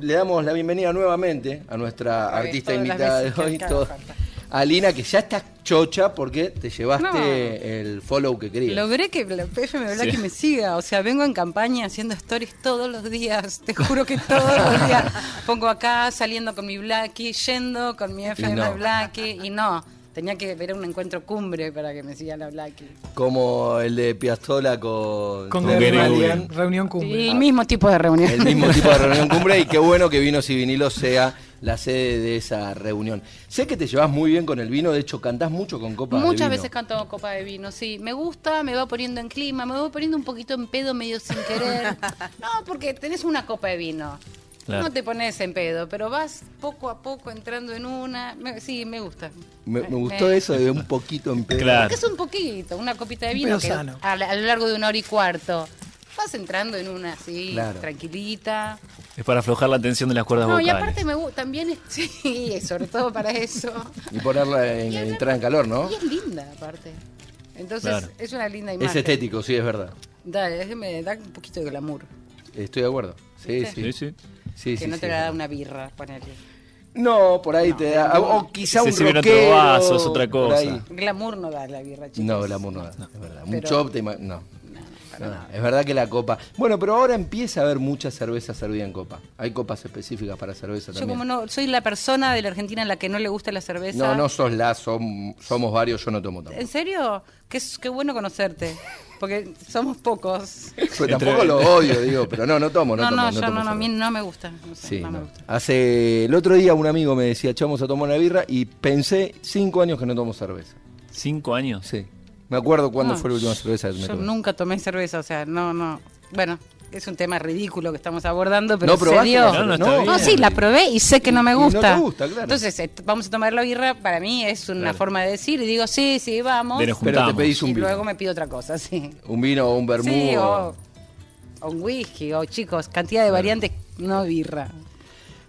le damos la bienvenida nuevamente a nuestra Está artista invitada de hoy, todo- a Lina, que ya estás chocha porque te llevaste No. el follow que querías. Logré que la FM Black Sí. me siga. O sea, vengo en campaña haciendo stories todos los días. Te juro que todos los días pongo acá saliendo con mi Blackie, yendo con mi FM no. Blackie. Y no, tenía que ver un encuentro cumbre para que me siga la Blackie. Como el de Piazzola con, Con con. Gary, reunión cumbre. El mismo tipo de reunión. El mismo tipo de reunión cumbre y qué bueno que Vinos y Vinilos sea la sede de esa reunión. Sé que te llevas muy bien con el vino, de hecho cantás mucho con copas de Muchas vino. veces canto copa de vino, sí. Me gusta, me va poniendo en clima, me va poniendo un poquito en pedo medio sin querer. No, porque tenés una copa de vino. Claro. No te pones en pedo, pero vas poco a poco entrando en una. Me- sí, me gusta. Me, me gustó eso de un poquito en pedo. Claro. Porque es un poquito, una copita de vino que sano. a, a lo largo de una hora y cuarto vas entrando en una así, Claro. tranquilita. Es para aflojar la tensión de las cuerdas No, y vocales. aparte me gusta, también es, sí, sobre todo para eso. Y ponerla en, Y entrar en calor, ¿no? Y es linda, aparte. Entonces, Claro. es una linda imagen. Es estético, sí, es verdad. Da, es- me da un poquito de glamour. Estoy de acuerdo. Sí, ¿Viste? sí. Sí, sí. Sí, que sí, no sí, te es la da una birra, ponele. No, por ahí No, te da. no. O quizá Se un en otro rockero, vaso, es otra cosa. Glamour no da la birra, chicos. No, el amor no da, es verdad. Un chop te ima- Es verdad que la copa. Bueno, pero ahora empieza a haber mucha cerveza servida en copa. Hay copas específicas para cerveza Yo también. como no, soy la persona de la Argentina a la que no le gusta la cerveza. No, no sos la, som- somos varios, yo no tomo tampoco. ¿En serio? Qué, qué bueno conocerte. Porque somos pocos. Pero tampoco lo odio, digo, pero no, no tomo, no, No, tomo. no, no yo tomo no, no, a mí no me gusta. No sé, Sí, no me gusta. Hace el otro día un amigo me decía, "Che, vamos a tomar una birra y pensé cinco años que no tomo cerveza. ¿Cinco años? Sí. Me acuerdo cuándo No, fue la última cerveza que me Yo tomé. nunca tomé cerveza, o sea, no, no. Bueno, es un tema ridículo que estamos abordando, pero No se dio. No, no, No, sí, la probé y sé que no me no te gusta. gusta, claro. Entonces, eh, vamos a tomar la birra, para mí es una Claro. forma de decir y digo, sí, sí, vamos. Pero te pedís un y vino. luego me pido otra cosa, sí. Un vino o un vermú. Sí, o- o, o un whisky, o chicos, cantidad de variantes, no birra.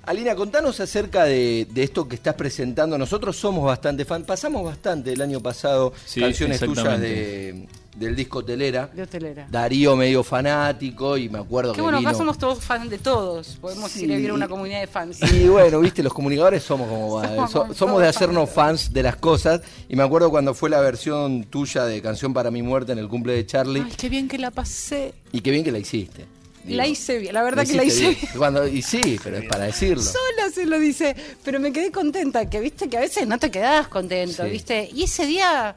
Alina, contanos acerca de, de esto que estás presentando. Nosotros somos bastante fan. Pasamos bastante el año pasado Sí, canciones tuyas de, del disco Telera. De hotelera. Darío medio fanático y me acuerdo Qué que bueno, vino... acá somos todos fans de todos. Podemos Sí. ir a vivir una comunidad de fans. Y bueno, viste, los comunicadores somos como Somos so- somos de hacernos fans. fans de las cosas. Y me acuerdo cuando fue la versión tuya de Canción para mi muerte en el cumple de Charlie. Ay, qué bien que la pasé. Y qué bien que la hiciste. Digo, La hice bien, la verdad que la hice bien. Cuando, y sí, pero es para decirlo. Sola se lo dice, pero me quedé contenta, que viste que a veces no te quedás contento, Sí. viste. Y ese día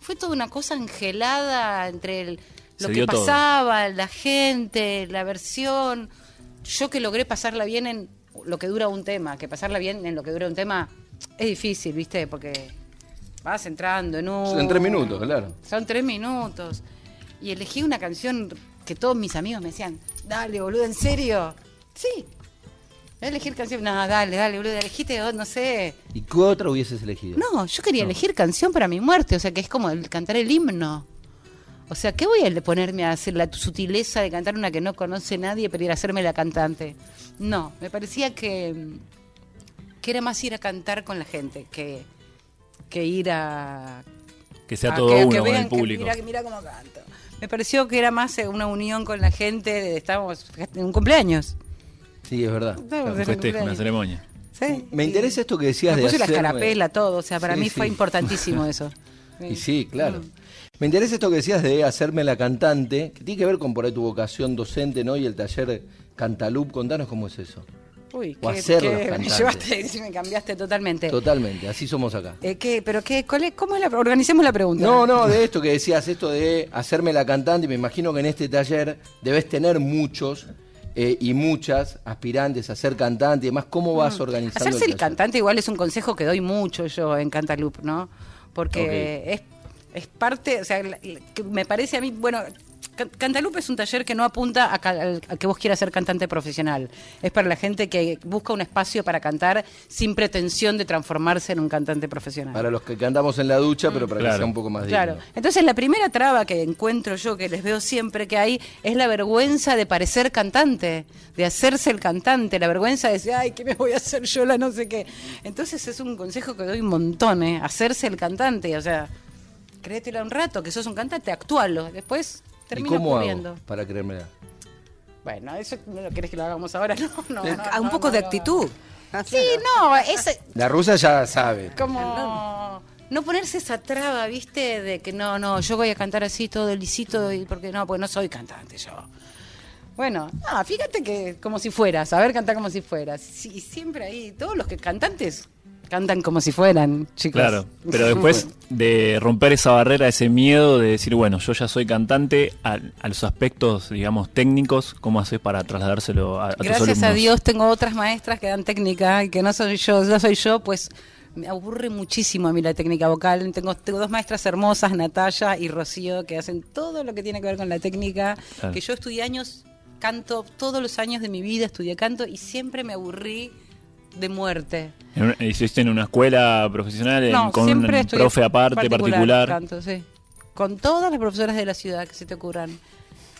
fue toda una cosa angelada entre el- lo Se que todo. pasaba, la gente, la versión. Yo que logré pasarla bien en lo que dura un tema, que pasarla bien en lo que dura un tema es difícil, viste, porque vas entrando en un... En tres minutos, claro. Son tres minutos. Y elegí una canción que todos mis amigos me decían, dale, boludo, ¿en serio? Sí. Elegir canción. No, dale, dale, boludo, elegiste, oh, no sé. ¿Y qué otra hubieses elegido? No, yo quería elegir canción para mi muerte, o sea, que es como el cantar el himno. O sea, ¿qué voy a ponerme a hacer la sutileza de cantar una que no conoce nadie, pero ir a hacerme la cantante? No, me parecía que, que era más ir a cantar con la gente que, que ir a Que sea a todo que- uno que con el que público. mira, mira cómo canto. Me pareció que era más eh, una unión con la gente. de- Estábamos en un cumpleaños. Sí, es verdad. Un festejo, una ceremonia. Sí. Me interesa esto que decías Me de puse la escarapela, todo. O sea, para Sí, mí fue importantísimo eso. Y sí, claro. Mm. Me interesa esto que decías de hacerme la cantante, que tiene que ver con por ahí tu vocación docente, ¿no? Y el taller Cantalup, contanos cómo es eso. Uy, O hacer que me llevaste me cambiaste totalmente. Totalmente, así somos acá. Eh, ¿qué? ¿Pero qué? cuál es- ¿Cómo es la, organicemos la pregunta? No, no, de esto que decías, esto de hacerme la cantante, y me imagino que en este taller debes tener muchos eh, y muchas aspirantes a ser cantante y demás. ¿Cómo vas organizando Mm. Hacerse el taller? cantante igual es un consejo que doy mucho yo en Cantalup, ¿no? Porque es, es parte, o sea, me parece a mí, bueno, Can- Cantalup es un taller que no apunta a, que vos quieras ser cantante profesional. Es para la gente que busca un espacio para cantar sin pretensión de transformarse en un cantante profesional. Para los que cantamos en la ducha, pero para que Claro. sea un poco más Claro. digno. Entonces la primera traba que encuentro yo, que les veo siempre que hay, es la vergüenza de parecer cantante, de hacerse el cantante, la vergüenza de decir, ay, ¿qué me voy a hacer yo la no sé qué? Entonces es un consejo que doy un montón, ¿eh? Hacerse el cantante, o sea, créetela un rato, que sos un cantante, actualo, después ¿Y termina cómo ocurriendo. hago para creérmela? Bueno, eso no lo querés que lo hagamos ahora, no, no. no, Ah, un poco no, de no. actitud. Sí, no, es La rusa ya sabe. como no ponerse esa traba, ¿viste? De que no, no, yo voy a cantar así todo lisito y porque no, porque no soy cantante yo. Bueno, no, fíjate que como si fueras, saber cantar como si fueras. Sí, siempre ahí, todos los que cantantes cantan como si fueran, chicos. Claro, pero después de romper esa barrera, ese miedo de decir, bueno, yo ya soy cantante, a, a los aspectos, digamos, técnicos, ¿cómo haces para trasladárselo a, a tus Gracias a alumnos? Dios tengo otras maestras que dan técnica y que no soy yo, no soy yo, pues me aburre muchísimo a mí la técnica vocal. Tengo, tengo dos maestras hermosas, Natalia y Rocío, que hacen todo lo que tiene que ver con la técnica, Claro. que yo estudié años, canto todos los años de mi vida, estudié canto y siempre me aburrí de muerte. ¿Hiciste en una escuela profesional en- con un profe aparte, particular? Canto, sí. Con todas las profesoras de la ciudad que se te ocurran.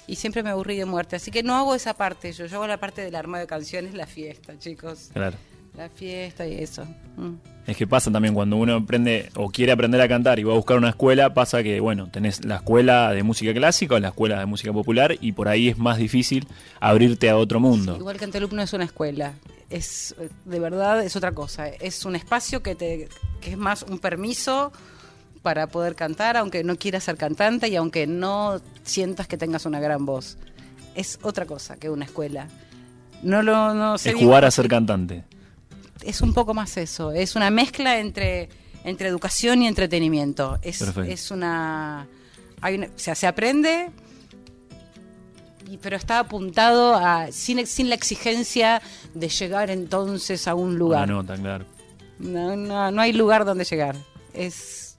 Y siempre me aburrí de muerte. Así que no hago esa parte. Yo, yo hago la parte del arma de canciones, la fiesta, chicos. Claro. La fiesta y eso. Mm. Es que pasa también cuando uno aprende o quiere aprender a cantar y va a buscar una escuela, pasa que, bueno, tenés la escuela de música clásica o la escuela de música popular y por ahí es más difícil abrirte a otro mundo. Igual Cantalup no es una escuela. Es, de verdad, es otra cosa. Es un espacio que, te, que es más un permiso para poder cantar, aunque no quieras ser cantante y aunque no sientas que tengas una gran voz. Es otra cosa que una escuela. No lo no sé es jugar a ser cantante. es un poco más eso. Es una mezcla entre, entre educación y entretenimiento. Es, Perfecto. es una, hay una- O sea, se aprende, pero está apuntado a. Sin, sin la exigencia de llegar entonces a un lugar. la nota, claro. No, no, no hay lugar donde llegar. Es,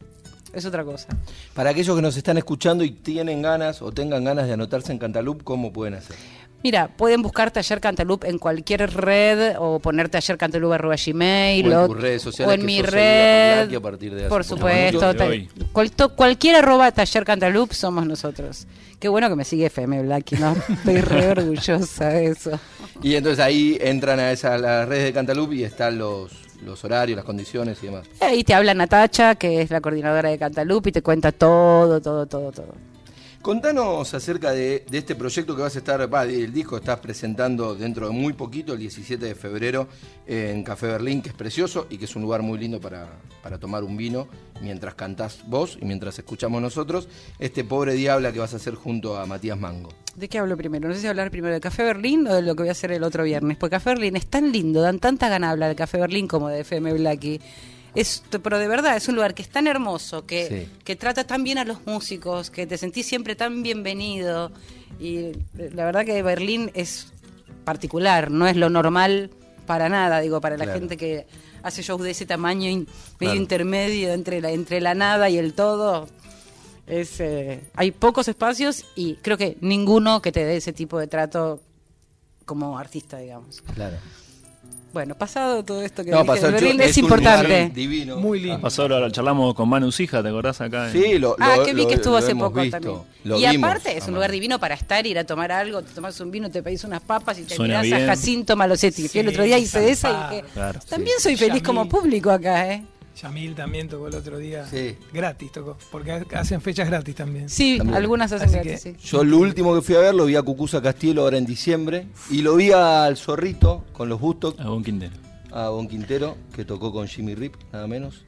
es otra cosa. Para aquellos que nos están escuchando y tienen ganas o tengan ganas de anotarse en Cantalup, ¿cómo pueden hacer? Mira, pueden buscar Taller Cantalup en cualquier red o poner Taller Cantalup arroba gmail O en o, tus redes sociales, o en que mi red. Blacky a partir de hace por supuesto. Como ta- de hoy. cual- to- cualquier arroba Taller Cantalup somos nosotros. Qué bueno que me sigue FM Blacky, ¿no? Estoy re orgullosa de eso. Y entonces ahí entran a esas las redes de Cantalup y están los, los horarios, las condiciones y demás. Ahí te habla Natacha, que es la coordinadora de Cantalup, y te cuenta todo, todo, todo, todo. Contanos acerca de, de este proyecto que vas a estar, va, el disco estás presentando dentro de muy poquito, el 17 de febrero, eh, en Café Berlín, que es precioso y que es un lugar muy lindo para, para tomar un vino mientras cantás vos y mientras escuchamos nosotros. Este pobre diabla que vas a hacer junto a Matías Mango. ¿De qué hablo primero? No sé si hablar primero de Café Berlín o de lo que voy a hacer el otro viernes. Porque Café Berlín es tan lindo, dan tanta gana hablar de Café Berlín como de FM Blacky. Es, pero de verdad, es un lugar que es tan hermoso, que, Sí. que trata tan bien a los músicos, que te sentís siempre tan bienvenido. Y eh, la verdad que Berlín es particular, no es lo normal para nada, digo, para la Claro. gente que hace shows de ese tamaño, in- medio Claro. intermedio entre la, entre la nada y el todo. Es, eh, hay pocos espacios y creo que ninguno que te dé ese tipo de trato como artista, digamos. Claro. Bueno, pasado todo esto que No, dije pasó de el Berlín, es importante. Divino. Muy lindo. Pasó, lo charlamos con Manu Sija, ¿te acordás acá? en- Sí, lo, Ah, lo- que vi lo- que estuvo lo hace hemos poco visto. también. Lo y vimos, aparte es un lugar divino para estar, ir a tomar algo, te tomas un vino, te pedís unas papas y te Suena mirás a. Jacinto Malosetti. Fui el Sí, otro día hice esa y dije, Claro. también Sí. soy feliz Yamil. como público acá, ¿eh? Yamil también tocó el otro día. Sí. Gratis tocó. Porque ha- hacen fechas gratis también. Sí, También. algunas hacen Así gratis, que- sí. Yo lo último que fui a ver lo vi a Cucuza Castielo ahora en diciembre y lo vi al Zorrito con los Bustos, A Bon Quintero. a Bon Quintero, que tocó con Jimmy Rip, nada menos.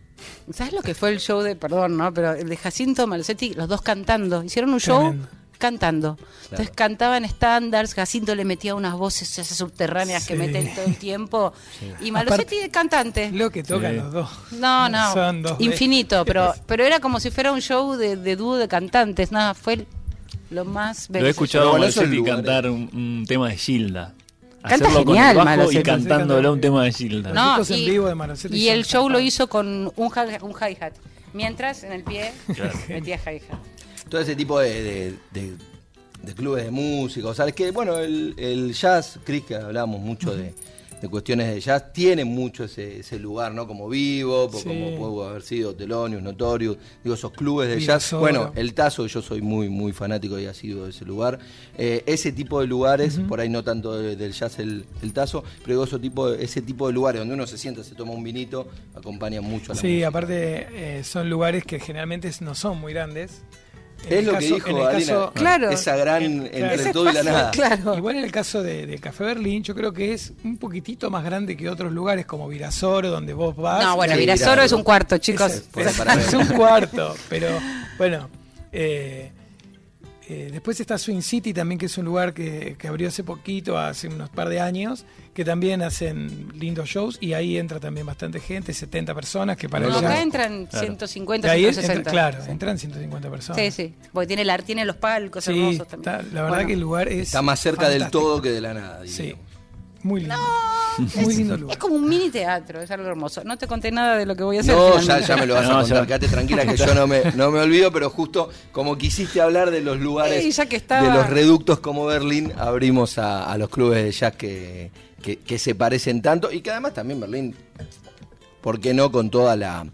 ¿Sabes lo que fue el show de, perdón, no? Pero el de Jacinto Malosetti, los dos cantando. Hicieron un show Tremendo. Cantando. Entonces cantaban estándares, Jacinto le metía unas voces esas subterráneas que Sí. meten todo el tiempo. Y Malosetti de cantante. Lo que tocan Sí. los dos. No, no, Son dos infinito, pero pero era como si fuera un show de, de dúo de cantantes. Nada, fue lo más Lo he bello. escuchado a Malosetti cantar un, un tema de Gilda. Canta genial, Malosetti. y cantándole un tema de Gilda. No, en y, vivo de Malosetti y son el show lo hizo con un, hi- un hi-hat. Mientras en el pie metía hi-hat. Todo ese tipo de, de- de- de clubes de música, o sea, es que, bueno, el, el jazz, Chris, que hablábamos mucho de, cuestiones de jazz, tiene mucho ese, ese lugar, ¿no? Como Vivo, Sí. como pudo haber sido Telonius, Notorious, digo, esos clubes de jazz. Solo. Bueno, el Tazo, yo soy muy, muy fanático y ha sido de ese lugar. Eh, ese tipo de lugares, por ahí no tanto de- del jazz el, el Tazo, pero digo, ese tipo, de, ese tipo de lugares donde uno se sienta, se toma un vinito, acompaña mucho a la Sí, música. aparte eh, son lugares que generalmente no son muy grandes. En Es lo que en dijo el caso- Claro. Esa gran entre Ese todo y la nada. Claro. Igual en el caso de, de Café Berlín, yo creo que es un poquitito más grande que otros lugares como Virasoro, donde vos vas. No, bueno, Sí, Virasoro es un cuarto, chicos. Es, es un cuarto, pero bueno. eh, eh, después está Swing City también, que es un lugar que, que abrió hace poquito, hace unos par de años, que también hacen lindos shows y ahí entra también bastante gente, 70 personas, que para No, allá- acá entran Claro. 150, de ahí entra- 160. claro, entran 150 personas. Sí, sí. Porque tiene, la, tiene los palcos Sí, hermosos también. está- la verdad Bueno. que el lugar es. Está más cerca del todo que de la nada. Sí, diríamos. Muy lindo. muy lindo lugar. Es como un mini teatro, es algo hermoso. No te conté nada de lo que voy a hacer. No, ya, ya me lo vas a contar, ya. quédate tranquila que yo no me, no me olvido, pero justo como quisiste hablar de los lugares, Sí, ya que estaba- de los reductos como Berlín, abrimos a, a los clubes de jazz que, que- que se parecen tanto y que además también Berlín, ¿por qué no con toda la,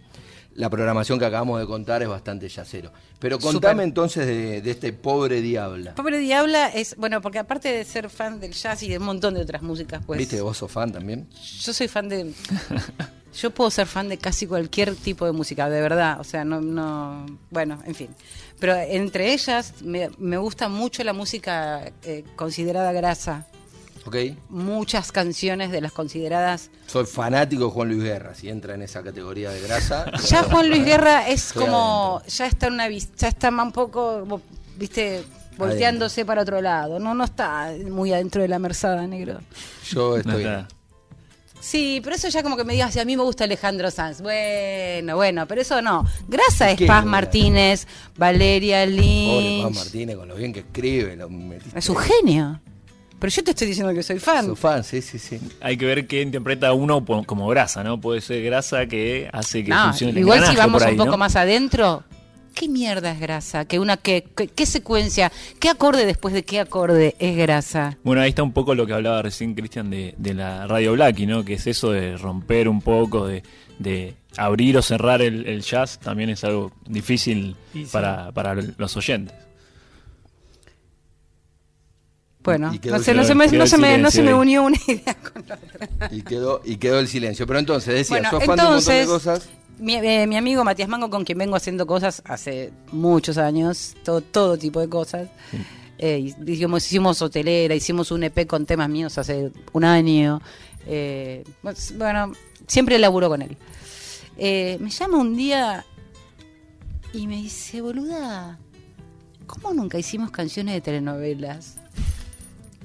la programación que acabamos de contar es bastante jazzero? Pero contame entonces de, de este pobre Diabla. Pobre Diabla es, bueno, porque aparte de ser fan del jazz y de un montón de otras músicas, pues ¿Viste? ¿Vos sos fan también? yo soy fan de... Yo puedo ser fan de casi cualquier tipo de música, de verdad. O sea, no, no, bueno, en fin. Pero entre ellas me, me gusta mucho la música eh, considerada grasa. ¿Ok? Muchas canciones de las consideradas Soy fanático de Juan Luis Guerra, si entra en esa categoría de grasa. Ya Juan Luis Guerra es como, adentro. ya está en una ya está más un poco, viste, volteándose para otro lado. No, no está muy adentro de la merzada, negro. Yo estoy... Sí, pero eso ya como que me digas, si a mí me gusta Alejandro Sanz. Bueno, bueno, pero eso no. Grasa es. Paz Martínez, Valeria Pobre Lynch. Juan Martínez, con lo bien que escribe. Lo Es un genio. Pero yo te estoy diciendo que soy fan. Soy fan, sí, sí, sí. Hay que ver qué interpreta uno como grasa, ¿no? Puede ser grasa que hace que No, funcione el igual si vamos ahí, un poco ¿no? más adentro, ¿qué mierda es grasa? ¿Qué, una, qué, qué, qué secuencia? ¿Qué acorde después de qué acorde es grasa? Bueno, ahí está un poco lo que hablaba recién Cristian de, de la radio Blacky, ¿no? Que es eso de romper un poco, de, de abrir o cerrar el, el jazz, también es algo difícil sí. para, para los oyentes. Bueno, no sé, no se me, no se me, no se me unió una idea con la otra. Y quedó, y quedó el silencio. Pero entonces, decía, Bueno, sos fan de un montón de entonces, cosas. Mi, eh, mi amigo Matías Mango, con quien vengo haciendo cosas hace muchos años, todo, todo tipo de cosas. Eh, hicimos, hicimos hotelera, hicimos un EP con temas míos hace un año. Eh, pues, bueno, siempre laburo con él. Eh, me llama un día y me dice, boluda, ¿cómo nunca hicimos canciones de telenovelas?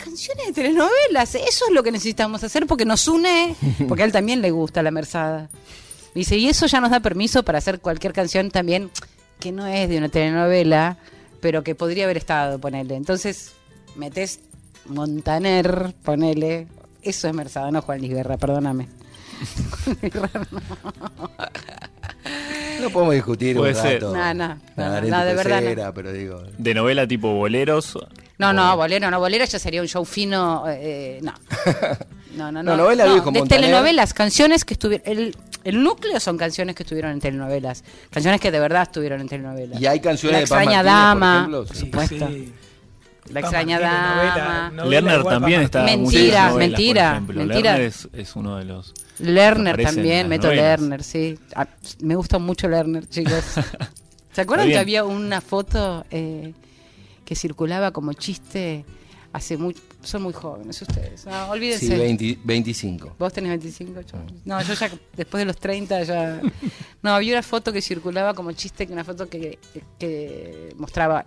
Canciones de telenovelas, eso es lo que necesitamos hacer porque nos une, porque a él también le gusta la merzada. Me Dice, y eso ya nos da permiso para hacer cualquier canción también que no es de una telenovela, pero que podría haber estado, ponele. Entonces, metes Montaner, ponele. Eso es Merzada, no Juan Luis Guerra, perdóname. No podemos discutir Puede un ser. rato. No, no, no, Nada, no, no, de verdad no. pecera, pero digo... De novela tipo boleros. No, no, bolero, no, bolero ya sería un show fino, eh, no. No, no, no. No, novela dijo de Montaner. telenovelas, canciones que estuvieron, el, el núcleo son canciones que estuvieron en telenovelas, canciones que de verdad estuvieron en telenovelas. Y hay canciones La de extraña Martínez, dama, por ejemplo, por sí. supuesto. Sí. La extraña novela, dama. novela Lerner igual también está Mentira, las novelas, mentira, por ejemplo. mentira. Lerner es, es uno de los. Lerner también, meto novelas. Lerner, sí. Ah, me gusta mucho Lerner, chicos. ¿Se acuerdan que había una foto eh, que circulaba como chiste hace muy... Son muy jóvenes ustedes. No, olvídense. Sí, 20 25. ¿Vos tenés 25? Yo- No, yo ya después de los 30 ya... No, había una foto que circulaba como chiste, que una foto que, que mostraba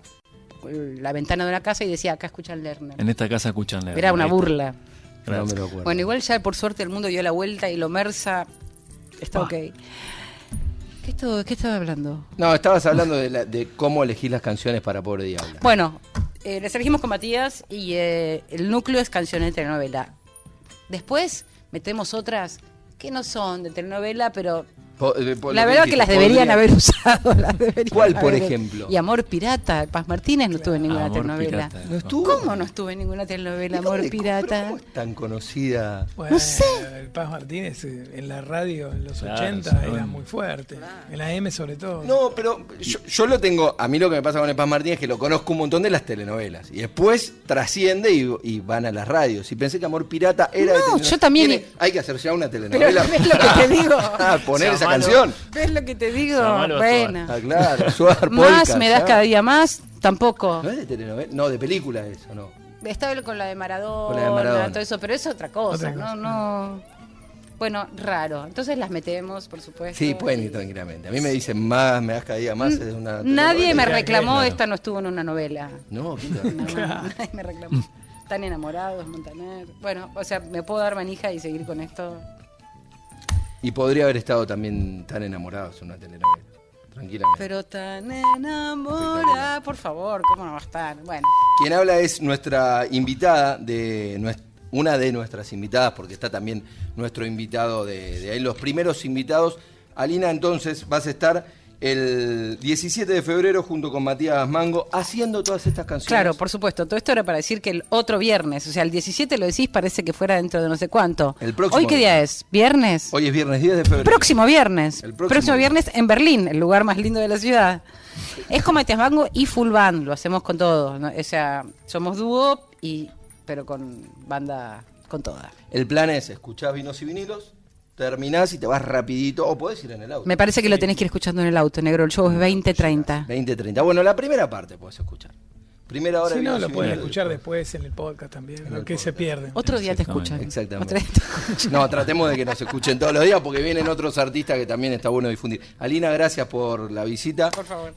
la ventana de una casa y decía, acá escuchan Lerner. En esta casa escuchan Lerner. Era una burla. No me lo acuerdo. Bueno, igual ya por suerte el mundo dio la vuelta y lo Mersa está Ah. ok. ¿Qué, esto- ¿Qué estaba hablando? No, estabas hablando de, la- de cómo elegís las canciones para Pobre Diabla. Bueno, eh, les elegimos con Matías y eh, el núcleo es canciones de telenovela. Después metemos otras que no son de telenovela, pero Po- eh, po- la verdad que las deberían podría- haber usado. las deberían ¿Cuál, por haber- ejemplo? Y Amor Pirata. Paz Martínez no estuvo en ninguna Amor telenovela. Pirata. ¿No estuvo? ¿Cómo no estuvo en ninguna telenovela Amor ¿Dónde- Pirata? ¿Cómo es tan conocida? Bueno, No sé. El Paz Martínez eh, en la radio en los Claro, 80 sí. era muy fuerte. En la M sobre todo. No, pero yo, yo lo tengo. A mí lo que me pasa con el Paz Martínez es que lo conozco un montón de las telenovelas. Y después trasciende y, y van a las radios. Y pensé que Amor Pirata era de No, yo también- Tiene- hay que hacer ya una Pero telenovela. es lo que te digo. Ah, poner esa esa canción. ¿Ves lo que te digo? Llamalo a Bueno. Ah, claro, Suar, Más polka, me das cada día más, tampoco. ¿No es de telenovela? No, de película eso, no. Estaba con la de Maradona, Con la de Maradona. todo eso, pero es otra cosa, Otra no, cosa. no. Bueno, raro. Entonces las metemos, por supuesto. Sí, pueden ir tranquilamente. A mí me dicen más, me das cada día más. Es una Nadie me reclamó, claro. esta no estuvo en una novela. No, ¿quién te No, nadie me reclamó. Están enamorados, Montaner. Bueno, o sea, me puedo dar manija y seguir con esto. Y podría haber estado también tan enamorados en una telenovela. Tranquilamente. Pero tan enamorada, por favor, ¿cómo no va a estar? Bueno, Quien habla es nuestra invitada, de una de nuestras invitadas, porque está también nuestro invitado de, de ahí, los primeros invitados. Alina, entonces vas a estar el 17 de febrero junto con Matías Mango haciendo todas estas canciones. claro, por supuesto. Todo esto era para decir que el otro viernes, o sea, el 17 lo decís, parece que fuera dentro de no sé cuánto. El próximo ¿Hoy qué día es? ¿Viernes? Hoy es viernes 10 de febrero. Próximo viernes. El próximo, próximo viernes en Berlín, el lugar más lindo de la ciudad. Es con Matías Mango y full band, lo hacemos con todo. ¿no? O sea, somos dúo, y, pero con banda con toda. El plan es, escuchás vinos y vinilos, terminás y te vas rapidito, o podés ir en el auto. Me parece que lo tenés que ir escuchando en el auto, negro. El show es 20-30. 20-30. Bueno, la primera parte podés escuchar. Primera hora Si de no, lo pueden escuchar después en el podcast también, lo que se pierden. Otro día te escuchan. Exactamente. No, tratemos de que nos escuchen todos los días porque vienen otros artistas que también está bueno difundir. Alina, gracias por la visita. Por favor.